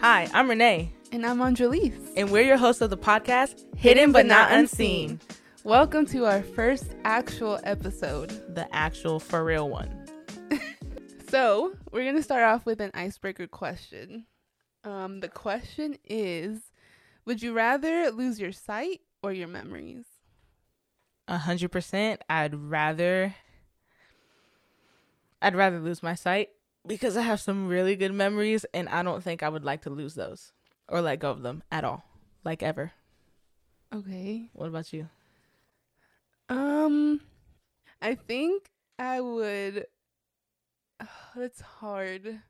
Hi, I'm Renee, And I'm Angelise. and we're your hosts of the podcast Hidden But Not Unseen, Welcome to our first actual episode. the actual for real one. So, we're going to start off with an icebreaker question. Um, the question is Would you rather lose your sight or your memories? A hundred percent. I'd rather, I'd rather lose my sight because I have some really good memories, and I don't think I would like to lose those or let go of them at all, like ever. Okay. What about you? Um, I think I would. that's hard.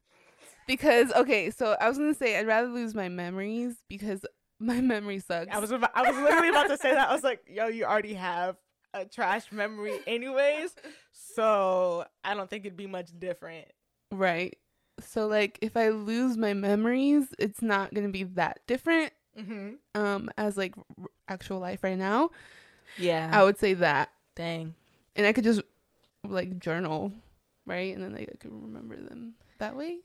Because, okay, so I was going to say I'd rather lose my memories because my memory sucks. I was about, I was literally about to say that. I was like, yo, you already have a trash memory anyways, so I don't think it'd be much different. Right. So like if I lose my memories, it's not going to be that different Mm-hmm. um as like r- actual life right now. Yeah. I would say that. Dang. And I could just like journal, right? And then like, I could remember them that way.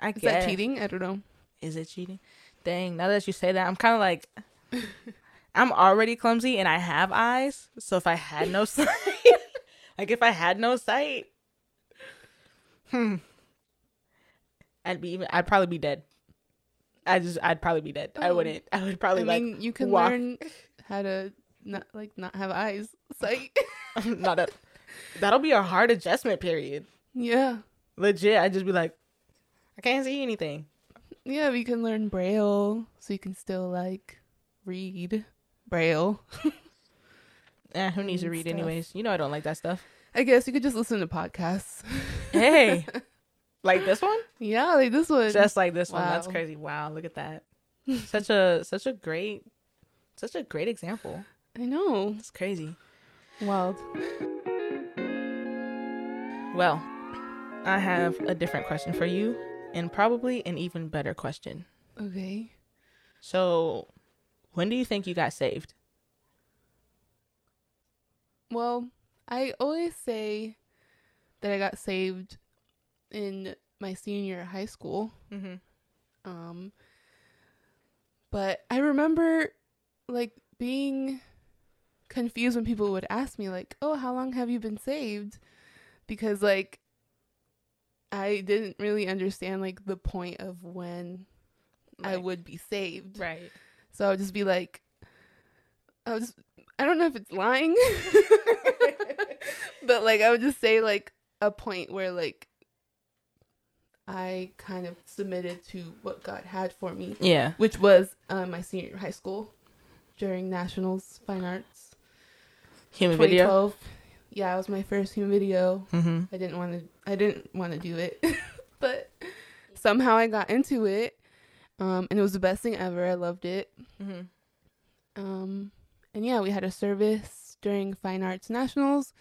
I Is guess. that cheating? I don't know. Is it cheating? Dang. Now that you say that, I'm kind of like, I'm already clumsy and I have eyes. So if I had no sight, like if I had no sight, hmm, I'd be even. I'd probably be dead. I just. I'd probably be dead. I Oh. wouldn't. I would probably I like. mean, you can walk- learn how to not like not have eyes. Sight. not a. That'll be a hard adjustment period. yeah. Legit. I'd just be like, I can't see anything. Yeah, we can learn braille so you can still like read braille. Eh, who needs to read stuff. anyways? You know I don't like that stuff. I guess you could just listen to podcasts. Hey, like this one? Yeah, like this one. Just like this one. That's crazy. Wow, look at that. Such a such a great such a great example. I know. It's crazy. Wild. Well, I have a different question for you and probably an even better question. Okay. So, when do you think you got saved? Well, I always say that I got saved in my senior year of high school. Mhm. Um but I remember like being confused when people would ask me like, "Oh, how long have you been saved?" Because like I didn't really understand like the point of when I would be saved. Right. So I would just be like, I just, I don't know if it's lying, but like I would just say like a point where like I kind of submitted to what God had for me, Yeah. which was um, my senior year high school during Nationals Fine Arts Human video. 2012. Yeah, it was my first human video. Mhm. I didn't want to. I didn't want to do it, but somehow I got into it, um, and it was the best thing ever. I loved it. Mhm. Um, and yeah, we had a service during Fine Arts Nationals,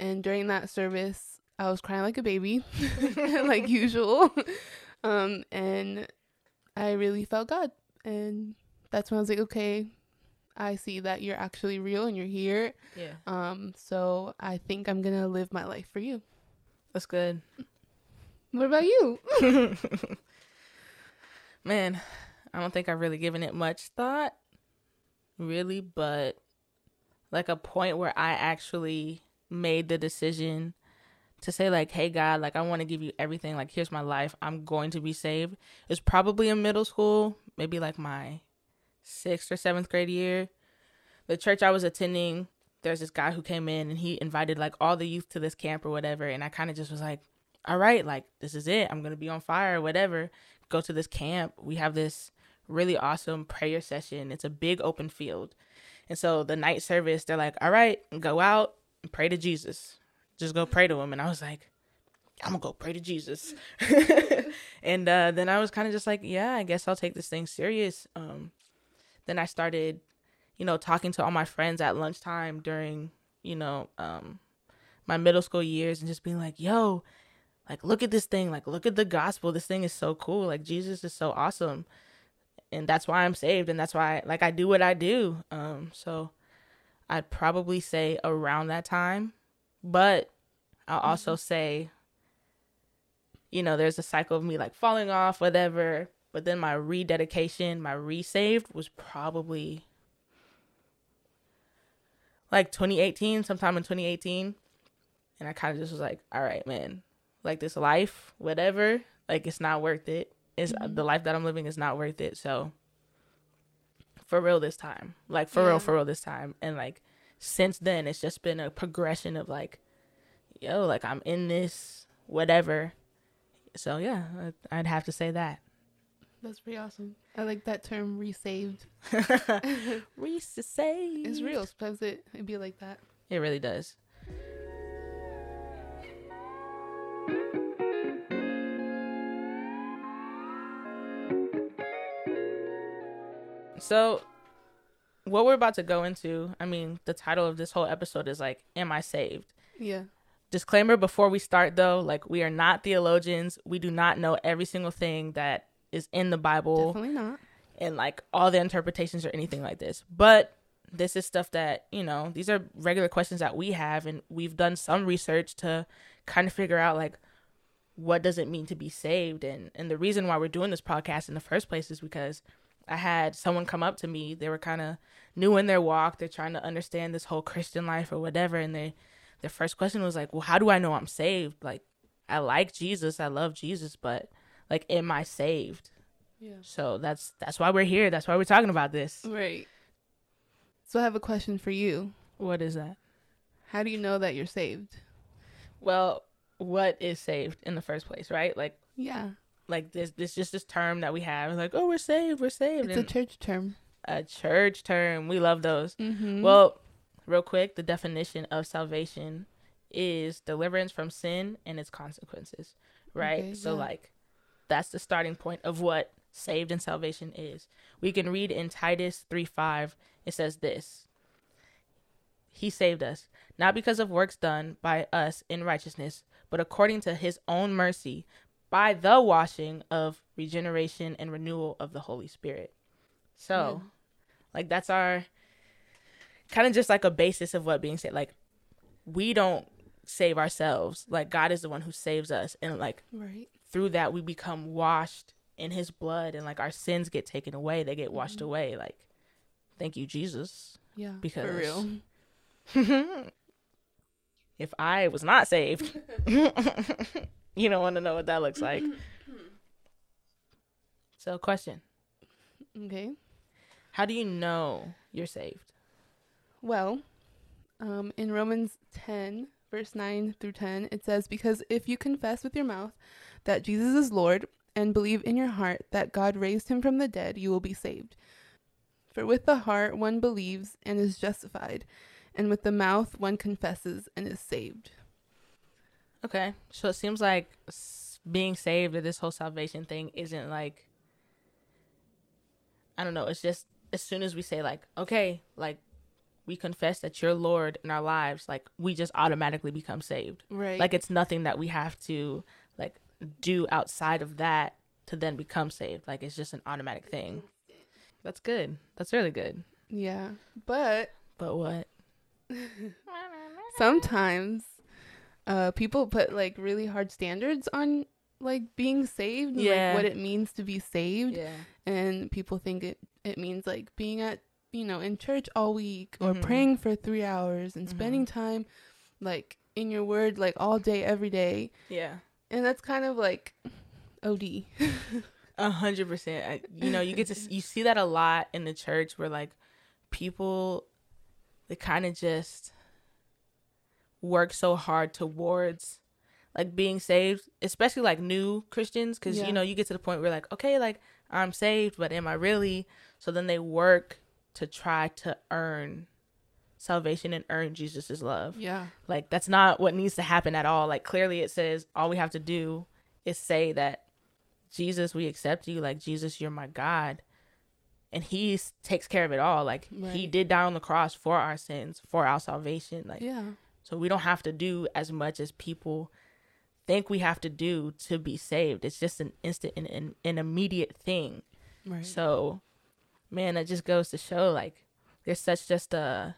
and during that service, I was crying like a baby, like usual. Um, and I really felt God, and that's when I was like, okay, I see that you're actually real and you're here. Yeah. Um, so I think I'm gonna live my life for you. That's good. What about you? Man, I don't think I've really given it much thought, really, but like a point where I actually made the decision to say, like, hey, God, like, I want to give you everything. Like, here's my life. I'm going to be saved. It's probably in middle school, maybe like my sixth or seventh grade year. The church I was attending, there's this guy who came in and he invited like all the youth to this camp or whatever. And I kind of just was like, all right, like, this is it. I'm to be on fire or whatever go to this camp. We have this really awesome prayer session. It's a big open field. And so the night service, they're like, all right, go out and pray to Jesus. Just go pray to him. And I was like, I'm to go pray to Jesus. and uh, then I was kind of just like, yeah, I guess I'll take this thing serious. Um, then I started, you know, talking to all my friends at lunchtime during, you know, um, my middle school years and just being like, yo, like look at this thing like look at the gospel this thing is so cool like jesus is so awesome and that's why i'm saved and that's why like i do what i do um so i'd probably say around that time but i'll also say you know there's a cycle of me like falling off whatever but then my rededication, my resaved was probably like 2018, sometime in 2018. And I kind of just was like, all right, man, like this life, whatever, like it's not worth it. It's Mhm. the life that I'm living is not worth it. So for real this time, like for Yeah. real, for real this time. And like since then, it's just been a progression of like, yo, like I'm in this, whatever. So yeah, I'd have to say that. That's pretty awesome. I like that term resaved. Say It's real. Sometimes it it'd be like that. It really does. So, what we're about to go into, I mean, the title of this whole episode is like, Am I saved? Yeah. Disclaimer before we start though, like, we are not theologians. We do not know every single thing that is in the Bible Definitely not. and like all the interpretations or anything like this. But this is stuff that, you know, these are regular questions that we have and we've done some research to kind of figure out like what does it mean to be saved and and the reason why we're doing this podcast in the first place is because I had someone come up to me. They were kind of new in their walk. They're trying to understand this whole Christian life or whatever and they their first question was like, "Well, how do I know I'm saved? Like I like Jesus, I love Jesus, but like am I saved?" Yeah. So that's that's why we're here. That's why we're talking about this. Right. So I have a question for you. What is that? How do you know that you're saved? Well, what is saved in the first place, right? Like Yeah. Like this this just this term that we have. Like, oh, we're saved, we're saved. It's a church term. a church term. We love those. Mm-hmm. Well, real quick, the definition of salvation is deliverance from sin and its consequences, right? Okay, so yeah. like that's the starting point of what saved and salvation is. We can read in Titus 3 5, it says this He saved us, not because of works done by us in righteousness, but according to his own mercy, by the washing of regeneration and renewal of the Holy Spirit. So, like, that's our kind of just like a basis of what being saved. Like, we don't save ourselves. Like, God is the one who saves us. And, like, right. through that we become washed in his blood and like our sins get taken away they get washed Mhm. away like thank you jesus Yeah. Because- for real. if i was not saved you don't want to know what that looks like so question Okay. how do you know you're saved Well, um, in Romans 10, verse 9 through 10, it says, Because if you confess with your mouth that Jesus is Lord and believe in your heart that God raised him from the dead, you will be saved. For with the heart one believes and is justified, and with the mouth one confesses and is saved. Okay. So it seems like being saved or this whole salvation thing isn't like i don't know. It's just as soon as we say like okay like we confess that you're lord in our lives like we just automatically become saved. Right. like it's nothing that we have to like do outside of that to then become saved. Like it's just an automatic thing. That's good. That's really good. Yeah. But but what? Sometimes uh people put like really hard standards on like being saved and Yeah. like what it means to be saved yeah and people think it it means like being at you know in church all week or Mhm. praying for 3 hours and Mhm. spending time like in your word like all day every day yeah and that's kind of like OD A hundred percent. You know, you get to you see that a lot in the church where like people they kind of just work so hard towards like being saved, especially like new Christians, because Yeah. you know you get to the point where like okay, like I'm saved, but am I really? So then they work to try to earn salvation and earn Jesus's love. yeah Like that's not what needs to happen at all. Like clearly it says all we have to do is say that Jesus, we accept you. Like Jesus, you're my God. And he takes care of it all. Like he did die on the cross for our sins, for our salvation. Like yeah so we don't have to do as much as people think we have to do to be saved. It's just an instant and an, an immediate thing. right So, man, that just goes to show like there's such just a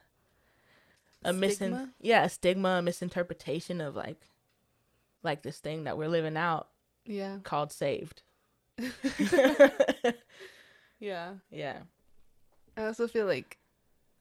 a missing Stigma? yeah, a stigma, a misinterpretation of like like this thing that we're living out yeah called saved. yeah. yeah. I also feel like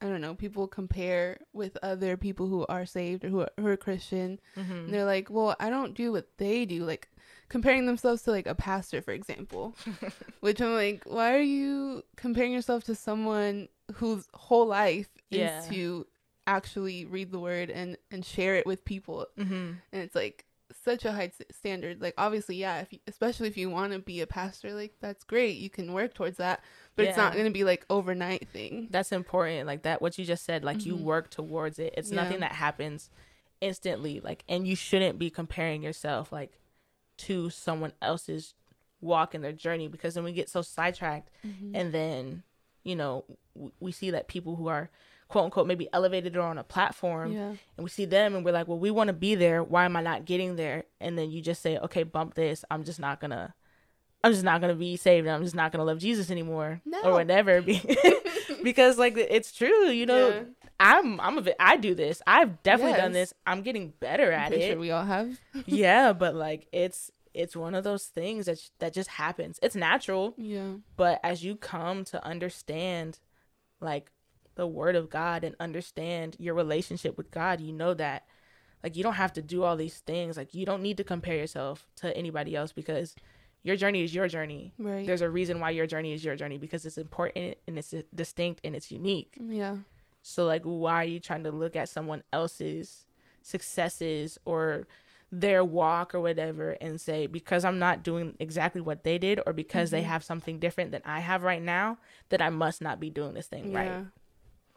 I don't know, people compare with other people who are saved or who are, who are Christian. Mm-hmm. And they're like, "Well, I don't do what they do." Like comparing themselves to like a pastor, for example. Which I'm like, "Why are you comparing yourself to someone whose whole life Yeah. is to actually read the word and and share it with people?" mm-hmm. And it's like such a high standard. Like obviously, yeah, if you, especially if you want to be a pastor, like that's great. You can work towards that, but it's not going to be like overnight thing. That's important. Like that, what you just said, like you Mhm. work towards it. It's Yeah. nothing that happens instantly. Like, and you shouldn't be comparing yourself like to someone else's walk in their journey because then we get so sidetracked Mm-hmm. and then you know w- we see that people who are quote unquote maybe elevated or on a platform. Yeah. and we see them and we're like well we want to be there. Why am i not getting there? And then you just say okay bump this. I'm just not gonna i'm just not gonna be saved. I'm just not gonna love jesus anymore No. or whatever because like it's true you know Yeah. i'm i'm a i do this. I've definitely done this. I'm getting better at it. sure we all have. yeah but like it's it's one of those things that that just happens. It's natural. Yeah. but as you come to understand like the word of God and understand your relationship with God, you know that like you don't have to do all these things. Like you don't need to compare yourself to anybody else because your journey is your journey. Right. There's a reason why your journey is your journey because it's important and it's distinct and it's unique. yeah. So like why are you trying to look at someone else's successes or their walk or whatever and say because I'm not doing exactly what they did or because they Mhm. have something different than I have right now that I must not be doing this thing right.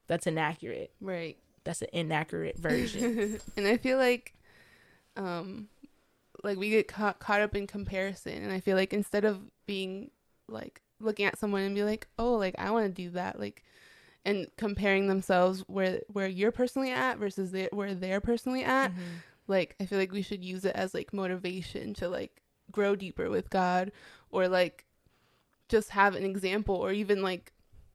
That's inaccurate. Right. That's an inaccurate version. and I feel like, um, like we get caught caught up in comparison, and I feel like instead of being like looking at someone and be like, oh, like I want to do that, like, and comparing themselves where where you're personally at versus they, where they're personally at, Mhm. like I feel like we should use it as like motivation to like grow deeper with God, or like just have an example, or even like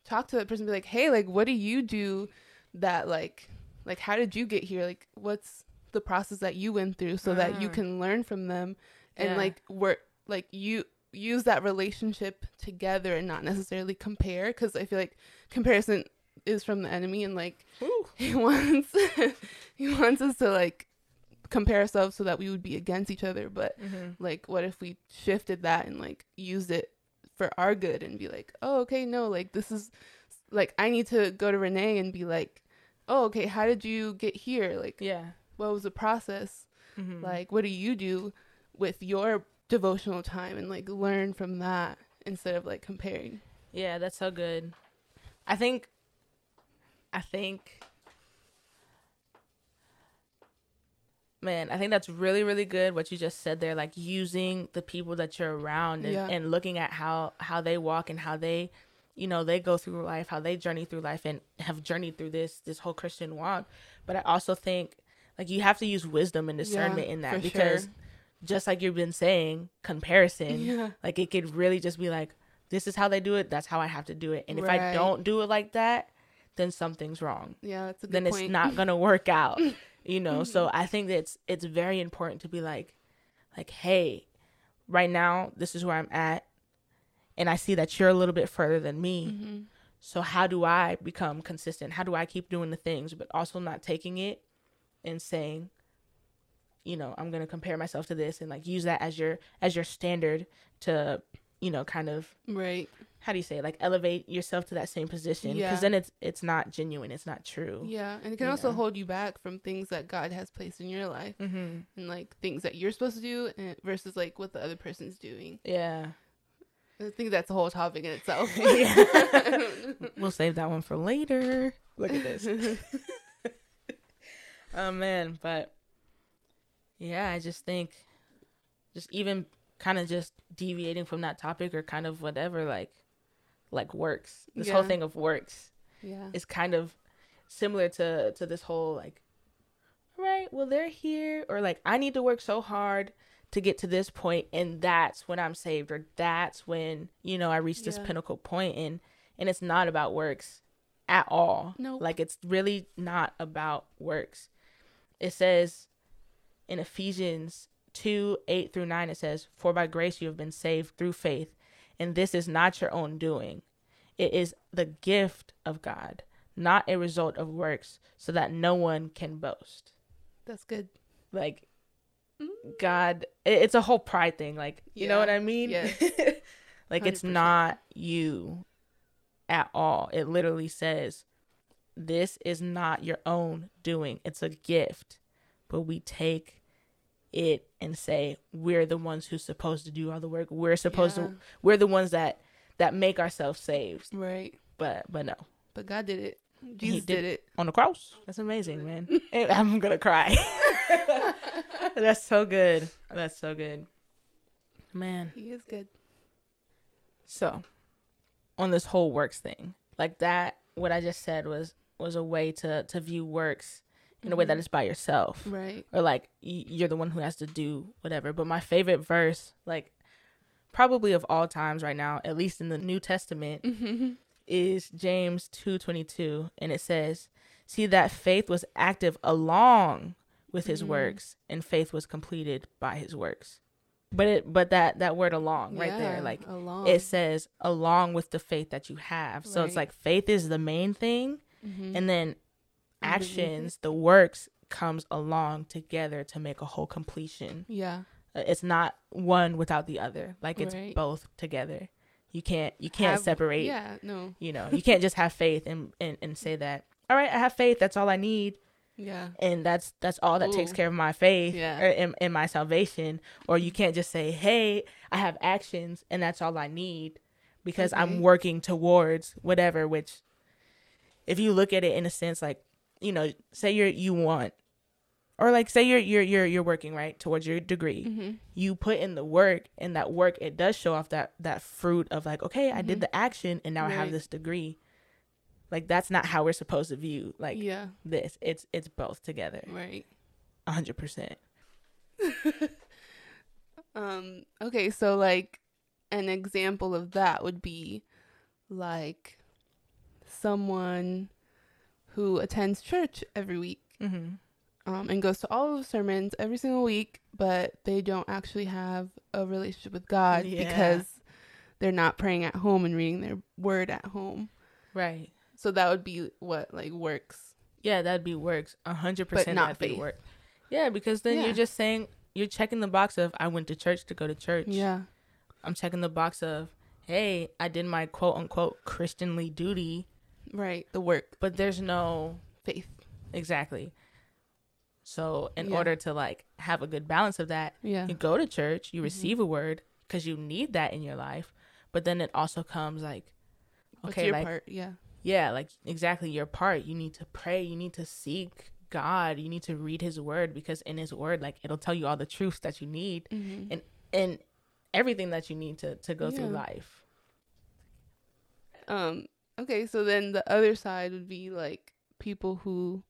talk to that person, be like, hey, like what do you do that like like how did you get here like what's the process that you went through so that you Mm. can learn from them and Yeah. like work like you use that relationship together and not necessarily compare because i feel like comparison is from the enemy and like Whew. he wants he wants us to like compare ourselves so that we would be against each other but Mhm. like what if we shifted that and like used it for our good and be like oh okay no like this is like i need to go to renee and be like oh okay how did you get here like Yeah. what was the process Mhm. like what do you do with your devotional time and like learn from that instead of like comparing Yeah, that's so good. I think I think man, I think that's really, really good what you just said there, like using the people that you're around and, Yeah. and looking at how how they walk and how they you know, they go through life, how they journey through life and have journeyed through this this whole Christian walk. But I also think like you have to use wisdom and discernment Yeah, in that because sure. just like you've been saying, comparison yeah like it could really just be like, this is how they do it. That's how I have to do it. And if I don't do it like that, then something's wrong. yeah that's a good Then point it's not gonna work out. You know. So I think that it's it's very important to be like, like, hey, right now this is where I'm at, and I see that you're a little bit further than me. Mhm. So how do I become consistent? How do I keep doing the things, but also not taking it and saying, you know, I'm gonna compare myself to this and like use that as your as your standard to, you know, kind of right how do you say it? like elevate yourself to that same position because Yeah. then it's it's not genuine, it's not true. yeah and it can also hold you back from things that god has placed in your life Mm-hmm. and like things that you're supposed to do and versus like what the other person's doing Yeah, i think that's a whole topic in itself we'll save that one for later. Look at this. oh man, but yeah, I just think just even kind of just deviating from that topic or kind of whatever like like works. This whole thing of works yeah is kind of similar to to this whole like all right, well they're here or like I need to work so hard to get to this point and that's when I'm saved or that's when, you know, I reach this Yeah. pinnacle point and and it's not about works at all. Nope. Like it's really not about works. It says in Ephesians 2 8 through 9, it says, For by grace you have been saved through faith, and this is not your own doing. It is the gift of God, not a result of works, so that no one can boast. That's good. Like mm-hmm. God, it- it's a whole pride thing. Like, you know what I mean? Yes. like it's 100%. not you at all. It literally says this is not your own doing. It's a gift. But we take it and say we're the ones who's supposed to do all the work. We're supposed Yeah. to we're the ones that that make ourselves saved. Right. But but no. But God did it. Jesus did- did it. On the cross. That's amazing, man. I'm gonna cry. That's so good. That's so good. Man. He is good. So, on this whole works thing, like that, what I just said was was a way to to view works in a way that Mhm. is by yourself, Right. or like you're the one who has to do whatever. But my favorite verse, like probably of all times right now, at least in the New Testament, Mm-hmm. is James two twenty two, and it says, "See that faith was active along with his Mhm. works, and faith was completed by his works." But it, but that that word "along" right there, like along. it says along with the faith that you have. So it's like faith is the main thing Mhm. and then. Actions, the works comes along together to make a whole completion. yeah. Uh, It's not one without the other. Like it's Right. both together. You can't you can't Have- separate. Yeah. No. You know, you can't just have faith and, and and say that, "All right, I have faith, that's all I need." Yeah. and that's that's all that takes care of my faith Yeah. or in, in my salvation or you can't just say hey i have actions and that's all i need because Okay. i'm working towards whatever which if you look at it in a sense like you know say you're you want or like say you're you're you're you're working right towards your degree Mm-hmm. you put in the work and that work it does show off that that fruit of like okay i did Mhm. the action and now i have this degree like that's not how we're supposed to view like yeah. this it's it's both together Right. a hundred percent. Um. Okay. So like, an example of that would be, like, someone who attends church every week. Mm-hmm. um, and goes to all of the sermons every single week, but they don't actually have a relationship with God Yeah. because they're not praying at home and reading their word at home. Right. So that would be what like works. Yeah, that'd be works. A hundred percent. not faith. work. Yeah, because then Yeah. you're just saying you're checking the box of I went to church to go to church. Yeah. I'm checking the box of hey, I did my quote unquote Christianly duty, Right. The work, but there's no faith. exactly. So in Yeah. order to like have a good balance of that, Yeah. you go to church, you Mhm. receive a word because you need that in your life, but then it also comes like What's okay, your like part? Yeah. yeah like exactly your part you need to pray you need to seek god you need to read his word because in his word like it'll tell you all the truths that you need Mm-hmm. and and everything that you need to to go through life Um. Okay. So then the other side would be like people who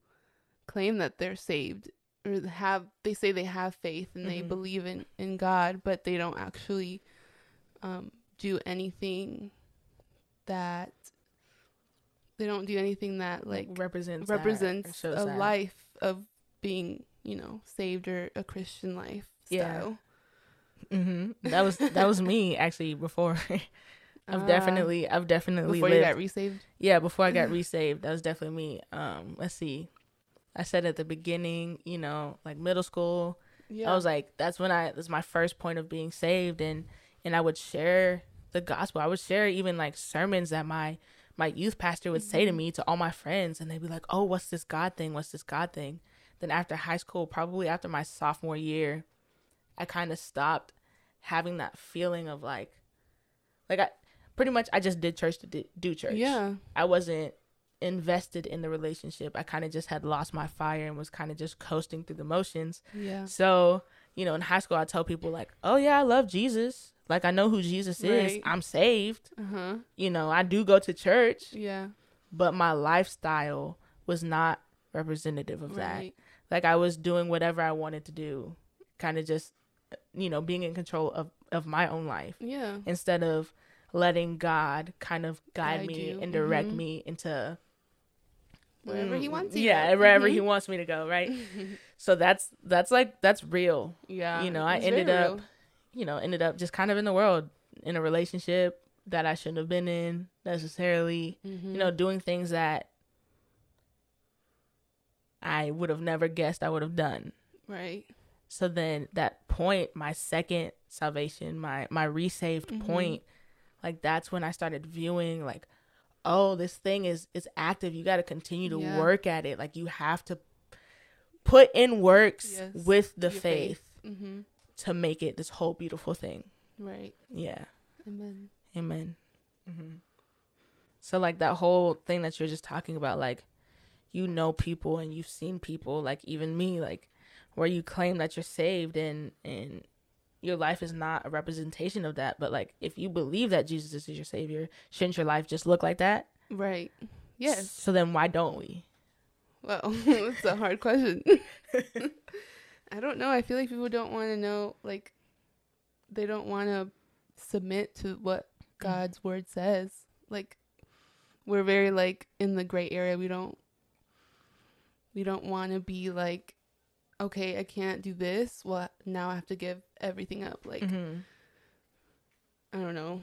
claim that they're saved or have they say they have faith and they Mhm. believe in in God, but they don't actually um, do anything that they don't do anything that like represents represents a that. life of being you know saved or a Christian life. Yeah. hmm that was that was me actually before i've definitely i've definitely before you got resaved. yeah before i got resaved that was definitely me um let's see i said at the beginning you know like middle school Yeah. I was like, that's when I that's my first point of being saved and and I would share the gospel. I would share even like sermons that my my youth pastor would say to Mhm. me to all my friends and they'd be like, "Oh, what's this God thing? What's this God thing?" Then after high school, probably after my sophomore year, I kind of stopped having that feeling of like like I pretty much I just did church to do church. yeah. I wasn't invested in the relationship. I kind of just had lost my fire and was kind of just coasting through the motions. Yeah. So, you know, in high school, I tell people, like, oh, yeah, I love Jesus. Like, I know who Jesus is. Right. I'm saved. Uh huh. You know, I do go to church, Yeah. but my lifestyle was not representative of that. Like, I was doing whatever I wanted to do, kind of just, you know, being in control of, of my own life Yeah. instead of letting God kind of guide, Guide me you. and direct Mhm. me into Wherever he Mm, wants you. Yeah, to. wherever Mhm. he wants me to go, right? so that's that's like that's real. yeah. you know, I ended up, you know, ended up just kind of in the world in a relationship that I shouldn't have been in necessarily. Mm-hmm. You know, doing things that I would have never guessed I would have done. right. So then that point, my second salvation, my my resaved Mhm. point, like that's when I started viewing like, oh, this thing is is active. You got to continue to Yeah. work at it. Like you have to put in works Yes. with the Your faith, Mm-hmm. to make it this whole beautiful thing. Right. Yeah. Amen. Amen. hmm So like that whole thing that you're just talking about, like you know people and you've seen people, like even me, like where you claim that you're saved and and your life is not a representation of that. But like if you believe that Jesus is your savior, shouldn't your life just look like that? Right. Yes. So then why don't we? Well, it's a hard question. I don't know. I feel like people don't want to know, like, they don't want to submit to what mm. God's word says. Like, we're very like in the gray area. We don't. We don't want to be like, okay, I can't do this. Well, now I have to give everything up. Like, Mhm. I don't know.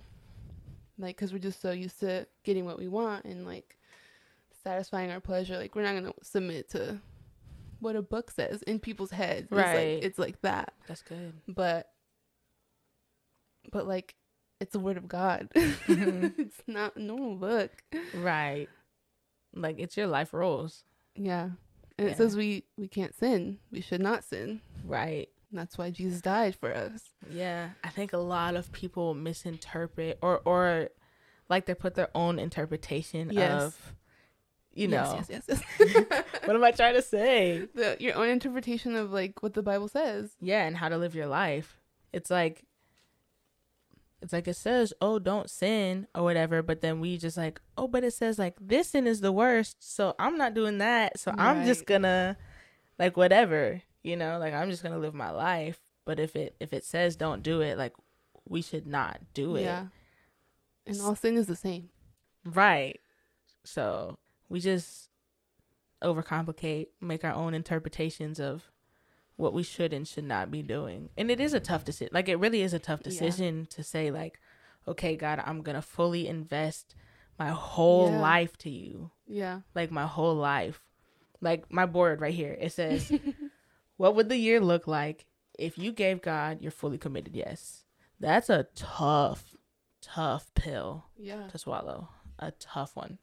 Like, because we're just so used to getting what we want and, like, satisfying our pleasure. Like, we're not going to submit to what a book says in people's heads. It's Right. like, it's like that. That's good. But, but, like, it's the word of God. Mhm. it's not a normal book. Right. Like it's your life rules. Yeah. And Yeah. it says we, we can't sin. We should not sin. Right. And that's why Jesus died for us. Yeah, I think a lot of people misinterpret or or like they put their own interpretation Yes. of you know Yes, yes, yes. yes. what am I trying to say? the, your own interpretation of, like, what the Bible says. Yeah, and how to live your life. It's like it's like it says, "Oh, don't sin" or whatever, but then we just like, "Oh, but it says like this sin is the worst, so I'm not doing that. So I'm just gonna like whatever, you know, like I'm just to live my life." But if it if it says don't do it, like we should not do it. Yeah. And all sin is the same. Right. So we just overcomplicate, make our own interpretations of what we should and should not be doing. And it is a tough decision. Like it really is a tough Yeah. decision to say like, okay, God, I'm going to fully invest my whole Yeah. life to you. Yeah. Like my whole life. Like my board right here. It says, what would the year look like if you gave God your fully committed yes? That's a tough, tough pill Yeah. to swallow. A tough one.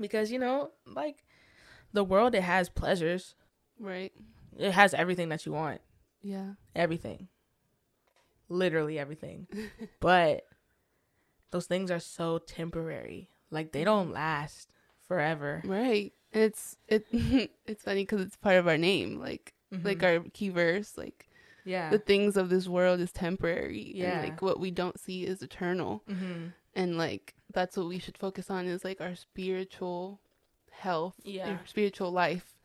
Because, you know, like the world, it has pleasures. Right. It has everything that you want. Yeah. Everything. Literally everything. but those things are so temporary. Like they don't last forever. Right. And it's it it's funny because it's part of our name, like like our key verse, like yeah. the things of this world is temporary, Yeah. and like what we don't see is eternal, mm-hmm. and like that's what we should focus on is like our spiritual health, Yeah. spiritual life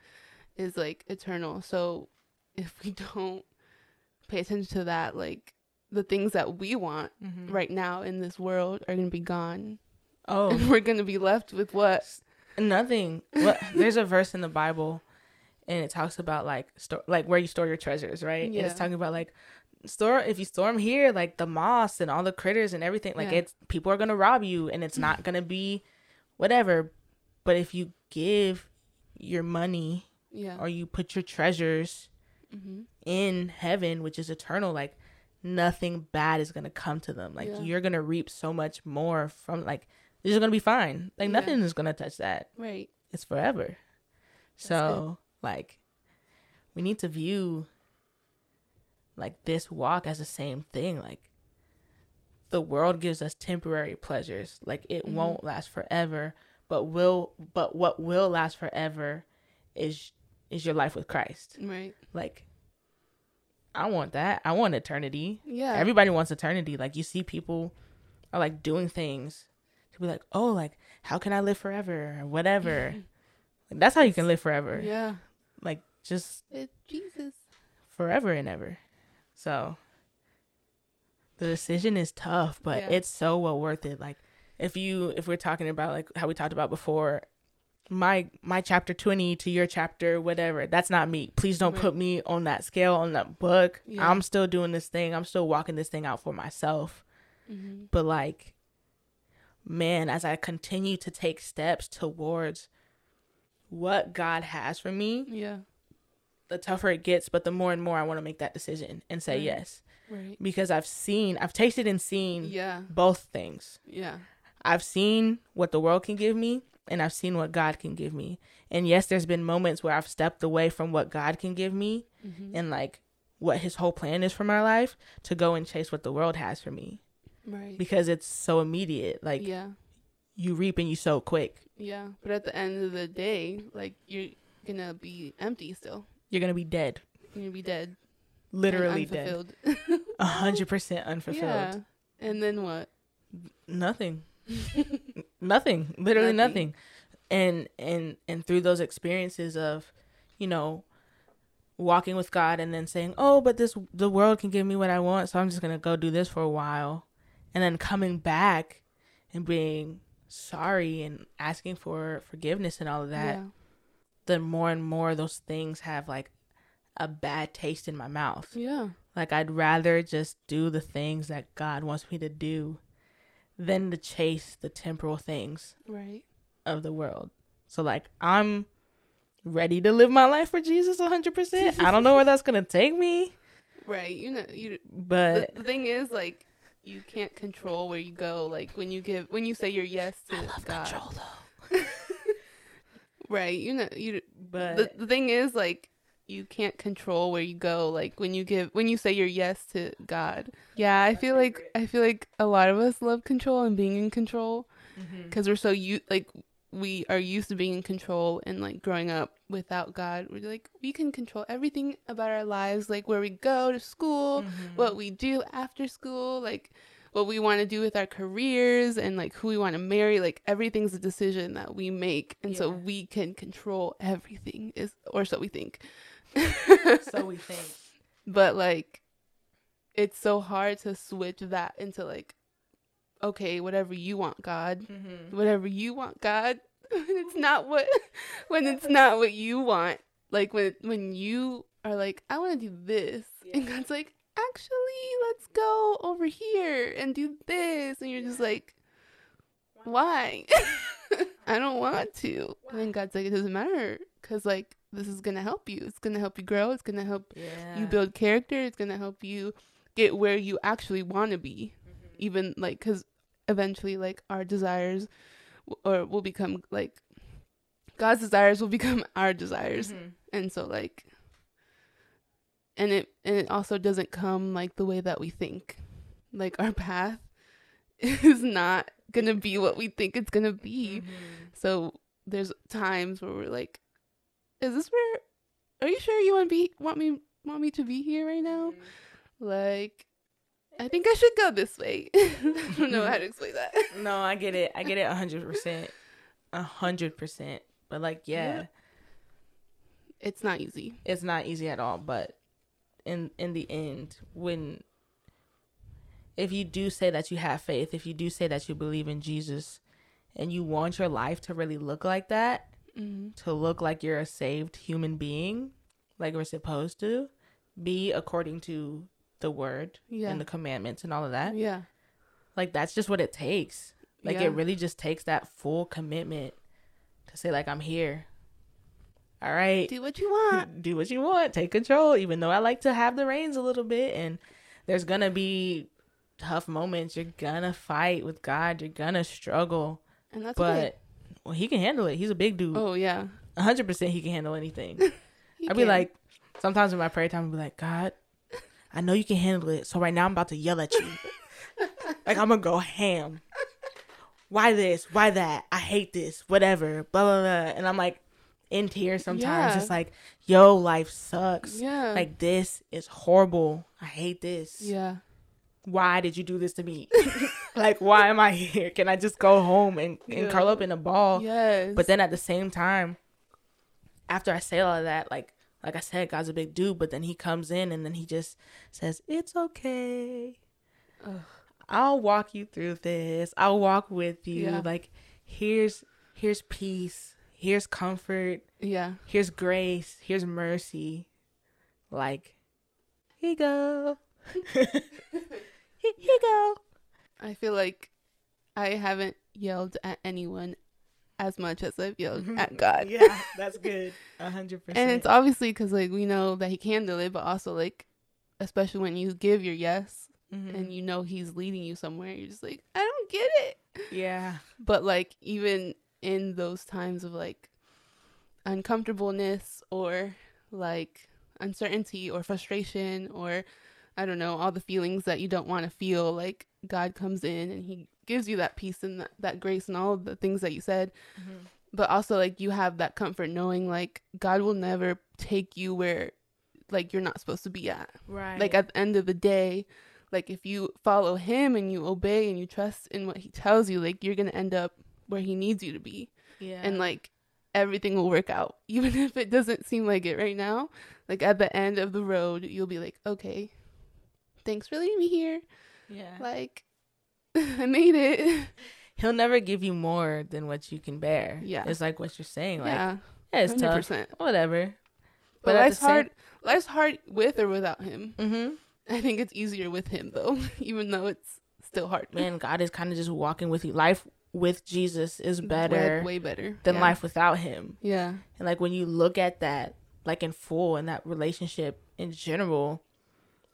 is like eternal. So if we don't pay attention to that, like the things that we want Mm-hmm. right now in this world are gonna be gone, Oh, and we're gonna be left with what? nothing. What, there's a verse in the Bible, and it talks about like store, like where you store your treasures, right? And Yeah. it's talking about like store if you store them here, like the moss and all the critters and everything. Like Yeah. it's people are gonna rob you, and it's not gonna be whatever. But if you give your money Yeah. or you put your treasures mm-hmm. in heaven, which is eternal, like nothing bad is gonna come to them. Like Yeah. you're gonna reap so much more from like they're just gonna be fine. Like Yeah. nothing is gonna touch that Right. it's forever. That's so like we need to view like this walk as the same thing. Like the world gives us temporary pleasures. Like it Mhm. won't last forever, but will but what will last forever is is your life with Christ. Right. Like I want that. I want eternity. Yeah. Everybody wants eternity. Like you see people are like doing things to be like, "Oh, like how can I live forever?" or whatever. Like, that's how you can live forever. yeah. Like just It's Jesus. forever and ever. So the decision is tough, but Yeah. it's so well worth it. Like if you if we're talking about like how we talked about before, my my chapter 20 to your chapter whatever, that's not me. Please don't Right. put me on that scale on that book. Yeah. I'm still doing this thing. I'm still walking this thing out for myself. Mm-hmm. But like, man, as I continue to take steps towards what God has for me, Yeah. the tougher it gets, but the more and more I want to make that decision and say Right. yes. Right. Because I've seen, I've tasted and seen Yeah. both things. Yeah. I've seen what the world can give me and I've seen what God can give me. And yes, there's been moments where I've stepped away from what God can give me Mm-hmm. and like what his whole plan is for my life to go and chase what the world has for me Right. because it's so immediate. Like yeah. you reap and you sow quick. Yeah. But at the end of the day, like you're gonna be empty still. You're going to be dead. You're gonna be dead. Literally dead. A hundred percent unfulfilled. Yeah. And then what? Nothing. Nothing. Literally Nothing. nothing. And and and through those experiences of, you know, walking with God and then saying, "Oh, but this the world can give me what I want, so I'm just going to go do this for a while." And then coming back and being sorry and asking for forgiveness and all of that. yeah. The more and more those things have like a bad taste in my mouth. Yeah. Like I'd rather just do the things that God wants me to do than to chase the temporal things Right. of the world. So like I'm ready to live my life for Jesus 100%. I don't know where that's going to take me, Right. You know. You. But the thing is, like, you can't control where you go. Like when you give, when you say your yes to God. though. Right. You know. You. But the, the thing is like you can't control where you go like when you give when you say your yes to god. Yeah i feel like i feel like a lot of us love control and being in control because we're so you like we are used to being in control and like growing up without god. We're like we can control everything about our lives like where we go to school Mhm. what we do after school like what we want to do with our careers and like who we want to marry like everything's a decision that we make. And so we can control everything is or so we think so we think. but like it's so hard to switch that into like okay whatever you want god. Mhm. whatever you want god. When it's not what when it's not what you want. Like when when you are like i want to do this and god's like actually let's go over here and do this and you're just like why? I don't want to. And then god's like it doesn't matter. Because like this is gonna help you it's gonna help you grow it's gonna help Yeah. you build character it's gonna help you get where you actually want to be Mm-hmm. even like because eventually like our desires w- or will become like god's desires will become our desires Mhm. and so like and it and it also doesn't come like the way that we think like our path is not gonna be what we think it's gonna be Mhm. so there's times where we're like is this where are you sure you want to be want me want me to be here right now mm-hmm. like i think i should go this way i don't know how to explain that No, I get it. I get it a hundred percent. A hundred percent. But like, yeah, Yeah. it's not easy it's not easy at all. But in in the end, when if you do say that you have faith, if you do say that you believe in Jesus, and you want your life to really look like that, mm-hmm. to look like you're a saved human being, like we're supposed to, be according to the word yeah and the commandments and all of that. yeah Like that's just what it takes. Like Yeah. it really just takes that full commitment to say like I'm here. All right. do what you want Do what you want. Take control even though I like to have the reins a little bit and there's going to be tough moments. You're going to fight with God. You're going to struggle. and that's but. Well, he can handle it. He's a big dude. oh yeah 100% he can handle anything. I'd be can. like sometimes in my prayer time I'd be like, "God, I know you can handle it. So right now I'm about to yell at you. like I'm gonna go ham. Why this? Why that? I hate this. Whatever. Blah blah blah. And I'm like in tears sometimes, Yeah. just like, yo, life sucks. yeah Like this is horrible. I hate this. yeah Why did you do this to me? like why am I here? Can I just go home and, and curl up in a ball? yes But then at the same time, after I say all of that, like like I said, God's a big dude, but then he comes in and then he just says, It's okay. Ugh. I'll walk you through this. I'll walk with you. Yeah. Like here's here's peace. Here's comfort. yeah Here's grace. Here's mercy. Like, here you go. here, here you go. I feel like I haven't yelled at anyone as much as I've yelled at God. yeah, that's good. A hundred percent. and it's obviously because like we know that He can do it, but also like, especially when you give your yes Mhm. and you know He's leading you somewhere, you're just like, I don't get it. yeah, But like even in those times of like uncomfortableness or like uncertainty or frustration or I don't know, all the feelings that you don't want to feel, like God comes in and he gives you that peace and that, that grace and all the things that you said. Mhm. But also like you have that comfort knowing like God will never take you where like you're not supposed to be at right. like at the end of the day like if you follow him and you obey and you trust in what he tells you like you're gonna end up where he needs you to be yeah, and like everything will work out even if it doesn't seem like it right now like at the end of the road you'll be like okay thanks for leading me here yeah. like i made it He'll never give you more than what you can bear. Yeah. it's like what you're saying. Like, yeah yeah, it's tough. 100% Whatever. but, the life's same- hard life's hard with or without him Mm-hmm. i think it's easier with him though even though it's still hard Man, God is kind of just walking with you. Life with Jesus is Way- better way, better than yeah. life without Him. yeah And like when you look at that, like in full, and that relationship in general,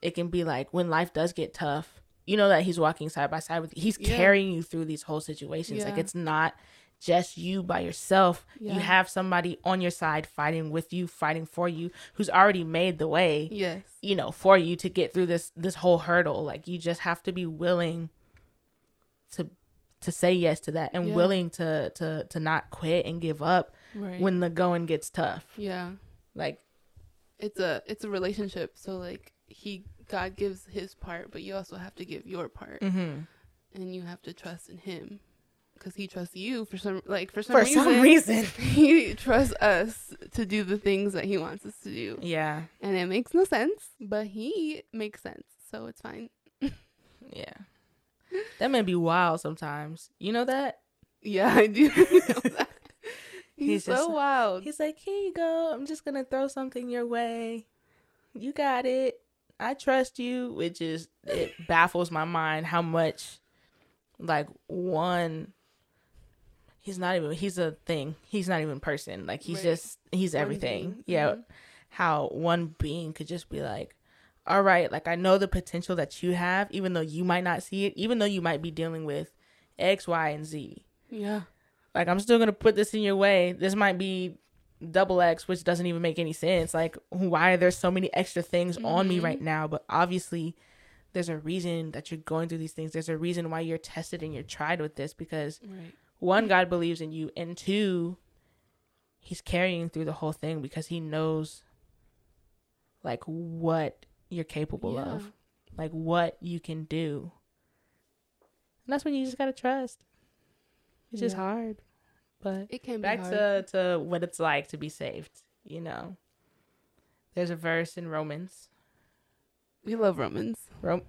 it can be like when life does get tough, you know that He's walking side by side with you. He's Yeah. carrying you through these whole situations. Like it's not just you by yourself. Yeah. You have somebody on your side fighting with you, fighting for you, who's already made the way. yes you know for you to get through this this whole hurdle like you just have to be willing to to say yes to that and Yeah. willing to to to not quit and give up right when the going gets tough yeah like it's a it's a relationship so like he god gives his part but you also have to give your part. Mm-hmm. and you have to trust in him because he trusts you for some like for some for reason some reason. he trusts us to do the things that he wants us to do. Yeah. And it makes no sense but he makes sense so it's fine. Yeah. That may be wild sometimes. You know that? Yeah i do. Know that. he's, He's so just- wild. he's like here you go. I'm just gonna throw something your way. You got it i trust you which is it baffles my mind how much like one he's not even he's a thing. He's not even person. Like he's Right. just he's One everything. being. yeah. Mhm. how one being could just be like all right like i know the potential that you have even though you might not see it even though you might be dealing with x y and z. Yeah. Like i'm still gonna put this in your way. This might be double x which doesn't even make any sense. Like why are there so many extra things on me Mhm. right now? But obviously there's a reason that you're going through these things. There's a reason why you're tested and you're tried with this because right. one god believes in you and two he's carrying through the whole thing because he knows like what you're capable Yeah. of like what you can do. And that's when you just gotta trust. It's just hard but it can back hard. to to what it's like to be saved you know? There's a verse in romans. We love romans. Rom-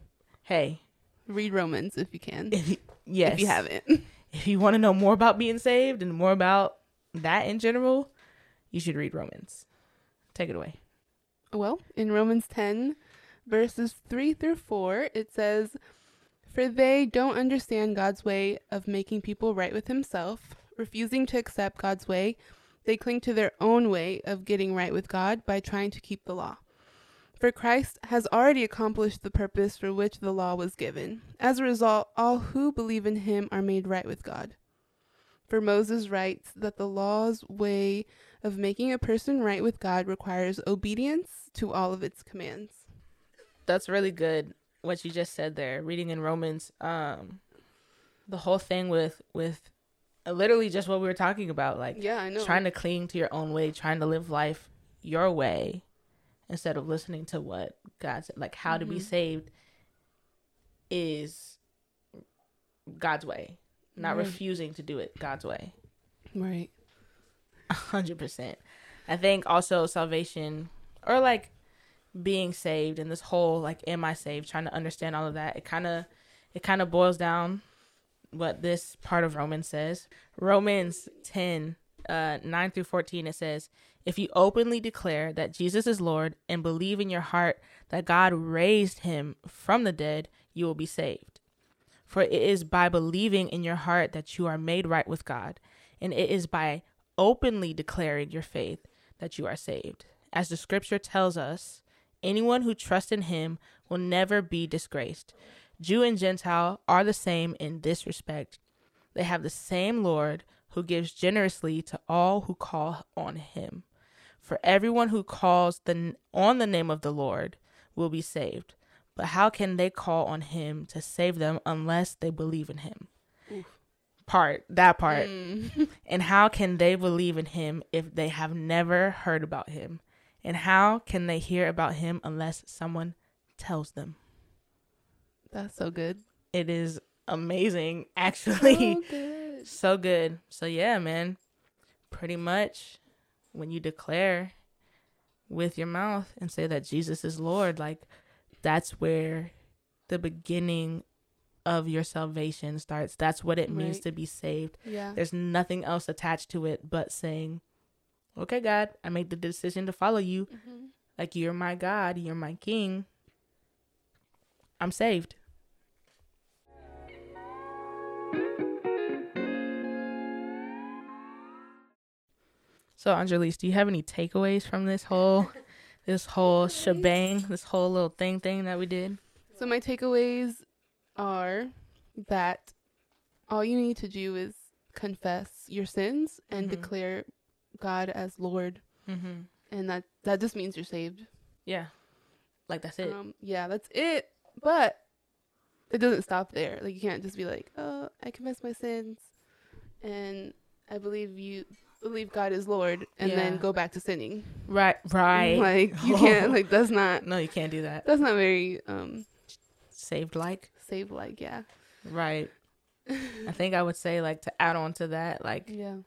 hey. Read romans if you can. If you, yes if you haven't. If you want to know more about being saved and more about that in general you should read romans. Take it away. Well, in Romans 10, verses 3 through 4, it says, For they don't understand God's way of making people right with Himself. Refusing to accept God's way, they cling to their own way of getting right with God by trying to keep the law. For Christ has already accomplished the purpose for which the law was given. As a result, all who believe in Him are made right with God. For Moses writes that the law's way of making a person right with God requires obedience to all of its commands. that's really good what you just said there reading in romans um the whole thing with with literally just what we were talking about like Yeah, I know. trying to cling to your own way, trying to live life your way instead of listening to what God said. Like how to be Mhm. saved is God's way, not refusing to do it God's way. right. A hundred percent. I think also salvation or like being saved and this whole like am I saved, trying to understand all of that. It kind of it kind of boils down what this part of Romans says. Romans 10 uh 9 through 14 it says, "If you openly declare that Jesus is Lord and believe in your heart that God raised him from the dead, you will be saved. For it is by believing in your heart that you are made right with God, and it is by openly declaring your faith that you are saved. As the scripture tells us, anyone who trusts in him will never be disgraced. Jew and Gentile are the same in this respect. They have the same Lord who gives generously to all who call on him. For everyone who calls the, on the name of the Lord will be saved. But how can they call on him to save them unless they believe in him? Oof. Part, that part. Mm. And how can they believe in him if they have never heard about him? And how can they hear about him unless someone tells them? That's so good. It is amazing, actually. So good. so good. So, yeah, man. Pretty much when you declare with your mouth and say that Jesus is Lord, like that's where the beginning of your salvation starts. That's what it means Right. to be saved. Yeah. There's nothing else attached to it but saying, Okay, God, I made the decision to follow you. hmm Like you're my God, you're my King. I'm saved. So, Angelis, do you have any takeaways from this whole, this whole shebang, this whole little thing thing that we did? So my takeaways are that all you need to do is confess your sins and Mhm. declare God as Lord, Mm-hmm. and that that just means you're saved. Yeah, like that's it. Um, yeah, that's it. But it doesn't stop there. Like you can't just be like, "Oh, I confess my sins, and I believe you believe God is Lord," and then go back to sinning. right, right. Like you can't. Like that's not. no, you can't do that. That's not very um Saved like, saved. Like yeah. right. I think I would say like to add on to that, like Yeah.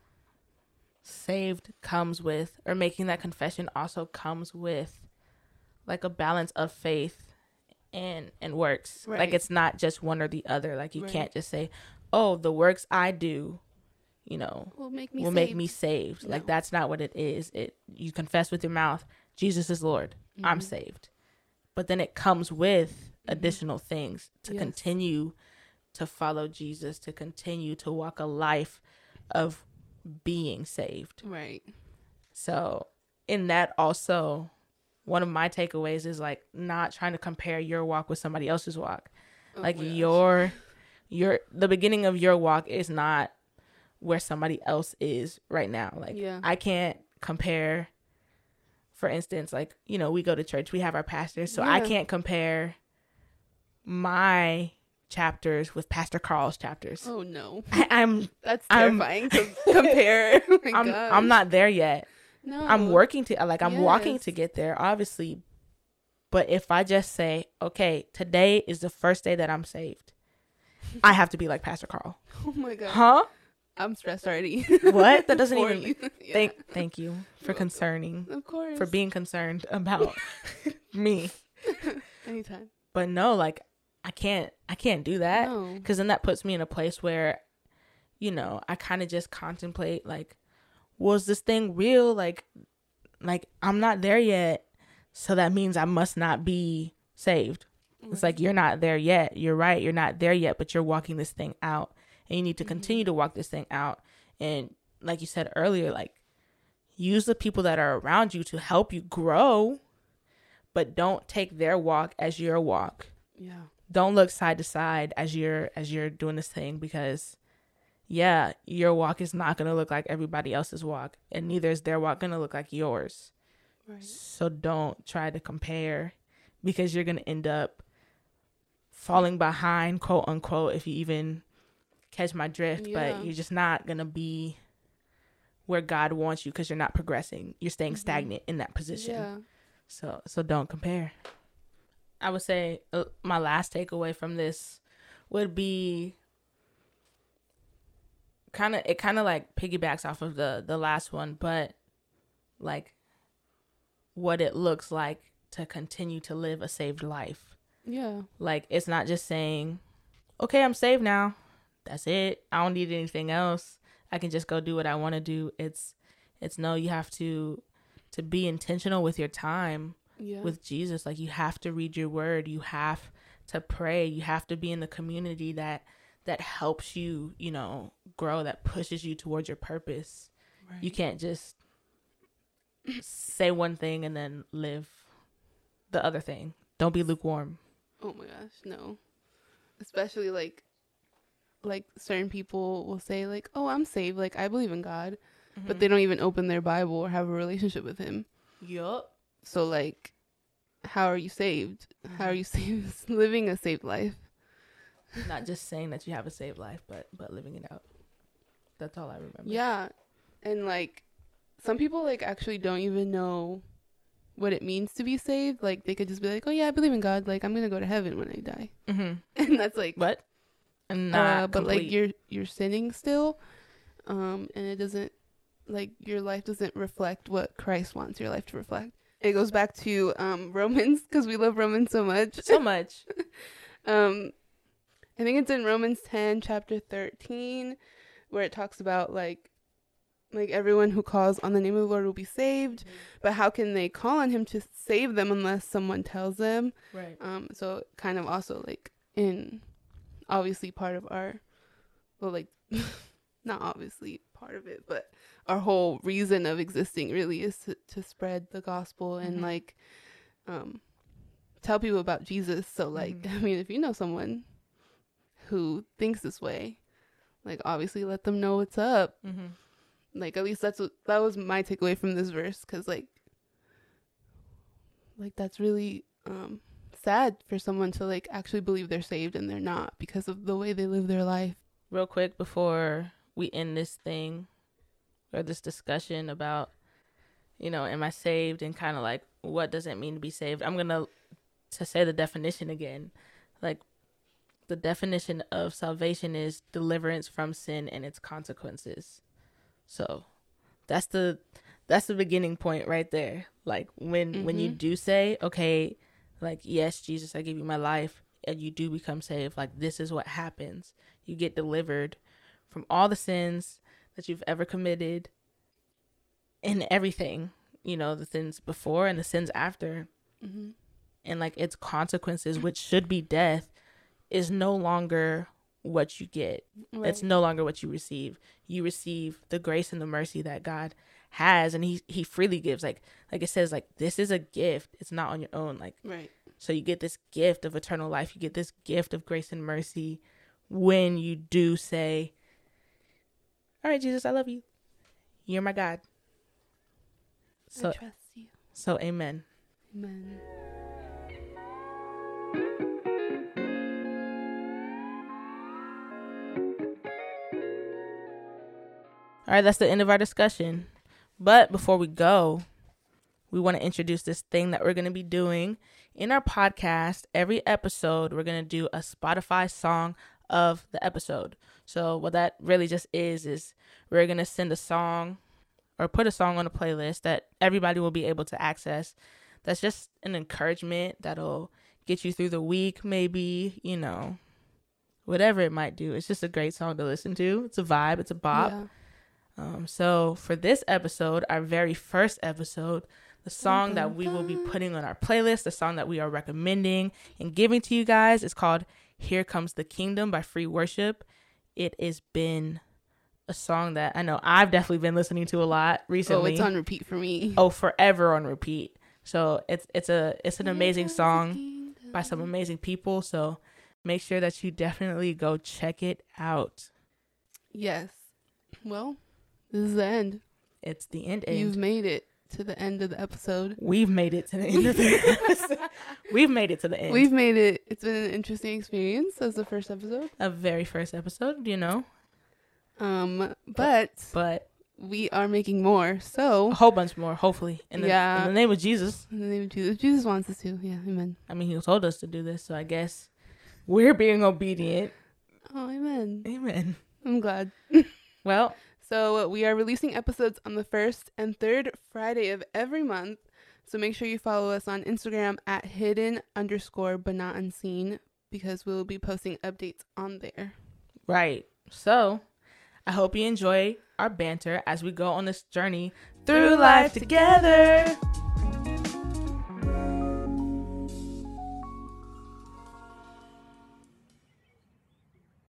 saved comes with or making that confession also comes with like a balance of faith and and works like it's not just one or the other like you Right. can't just say oh the works i do you know Will make me will make me saved like that's not what it is it you confess with your mouth jesus is lord i'm Mhm. saved but then it comes with Mhm. additional things to Yes. continue to follow jesus to continue to walk a life of being saved Right. so, in that also, one of my takeaways is like not trying to compare your walk with somebody else's walk. Oh like your your the beginning of your walk is not where somebody else is right now. Like Yeah. I can't compare for instance, like, you know, we go to church, we have our pastors, so I can't compare my chapters with Pastor Carl's chapters. Oh no. I, I'm That's I'm- terrifying to compare. Oh I'm gosh. I'm not there yet. No. I'm working to like I'm walking to get there, obviously. But if I just say, okay, today is the first day that I'm saved, I have to be like Pastor Carl. Oh my god. Huh? I'm stressed already. What? That doesn't even- you. Yeah. Thank thank you for welcome. concerning Of course. for being concerned about me. anytime. But no, like I can't I can't do that No. cuz then that puts me in a place where you know, I kind of just contemplate like was this thing real like like I'm not there yet. So that means I must not be saved. It's like you're not there yet. You're right. You're not there yet, but you're walking this thing out. And you need to continue mm-hmm. to walk this thing out. And like you said earlier, like use the people that are around you to help you grow, but don't take their walk as your walk. Yeah. Don't look side to side as you're as you're doing this thing because yeah, your walk is not going to look like everybody else's walk and neither is their walk going to look like yours. Right. So don't try to compare because you're going to end up falling behind, quote unquote, if you even catch my drift. Yeah. But you're just not going to be where God wants you because you're not progressing. You're staying Mhm. stagnant in that position. Yeah. So so don't compare. I would say uh, my last takeaway from this would be kind of it kind of like piggybacks off of the the last one, but like what it looks like to continue to live a saved life. Yeah. Like it's not just saying, "Okay, I'm saved now. That's it. I don't need anything else. I can just go do what I want to do." It's it's no, you have to to be intentional with your time Yeah. with Jesus. Like you have to read your word. You have to pray. You have to be in the community that that helps you, you know, grow, that pushes you towards your purpose. Right. You can't just say one thing and then live the other thing. Don't be lukewarm. Oh my gosh, no. Especially like like certain people will say like, "Oh, I'm saved. Like I believe in God." But they don't even open their Bible or have a relationship with him. Yup. So like how are you saved? How are you saved living a saved life? Not just saying that you have a saved life, but but living it out. That's all I remember. Yeah. And like some people like actually don't even know what it means to be saved. Like they could just be like, "Oh yeah, I believe in God. Like I'm going to go to heaven when I die." Mm-hmm. And that's like But and not uh, but like you're you're sinning still um and it doesn't like your life doesn't reflect what christ wants your life to reflect. It goes back to um romans because we love romans so much. So much. um i think it's in romans 10 chapter 13 where it talks about like like everyone who calls on the name of the lord will be saved but how can they call on him to save them unless someone tells them? Right. um, so kind of also like in obviously part of our well like not obviously part of it, but our whole reason of existing really is to, to spread the gospel and Mhm. like um tell people about Jesus. So like Mhm. I mean if you know someone who thinks this way, like obviously let them know what's up. Mm-hmm. Like at least that's what that was my takeaway from this verse cuz like like that's really um sad for someone to like actually believe they're saved and they're not because of the way they live their life. Real quick before we end this thing or this discussion about, you know, am I saved and kind of like what does it mean to be saved? I'm gonna to say the definition again. Like the definition of salvation is deliverance from sin and its consequences. So that's the that's the beginning point right there. Like when when you Mhm. do say, okay, like yes, Jesus, I give you my life, and you do become saved, like this is what happens. You get delivered from all the sins that you've ever committed and everything, you know, the sins before and the sins after Mm-hmm. and like its consequences, which should be death, is no longer what you get. It's no longer what you receive. You receive the grace and the mercy that God has, and He He freely gives. Like like it says, like this is a gift. It's not on your own. Like right. so, you get this gift of eternal life. You get this gift of grace and mercy when you do say, "All right, Jesus, I love you. You're my God." So I trust you. so, Amen. Amen. All right, that's the end of our discussion. But before we go, we want to introduce this thing that we're going to be doing in our podcast. Every episode, we're going to do a Spotify song of the episode. So, what that really just is, is we're going to send a song or put a song on a playlist that everybody will be able to access. That's just an encouragement that'll get you through the week, maybe, you know, whatever it might do. It's just a great song to listen to. It's a vibe, it's a bop. Yeah. Um, so for this episode, our very first episode, the song that we will be putting on our playlist, the song that we are recommending and giving to you guys is called Here Comes the Kingdom by Free Worship. It has been a song that I know I've definitely been listening to a lot recently. Oh, it's on repeat for me. oh, forever on repeat. So it's it's a it's an amazing song by some amazing people. So make sure that you definitely go check it out. Yes. Well, this is the end. It's the end. You've made it to the end of the episode. We've made it to the end of the We've made it to the end. We've made it. It's been an interesting experience as the first episode. a very first episode, you know, Um, but but we are making more. So a whole bunch more, hopefully. In the, Yeah. in the name of Jesus. in the name of Jesus, Jesus wants us to. Yeah, amen. I mean, he told us to do this, so I guess we're being obedient. Oh, amen. Amen. I'm glad. Well, So we are releasing episodes on the first and third Friday of every month. So make sure you follow us on Instagram at hidden underscore but not unseen because we'll be posting updates on there. right. So, I hope you enjoy our banter as we go on this journey through life together.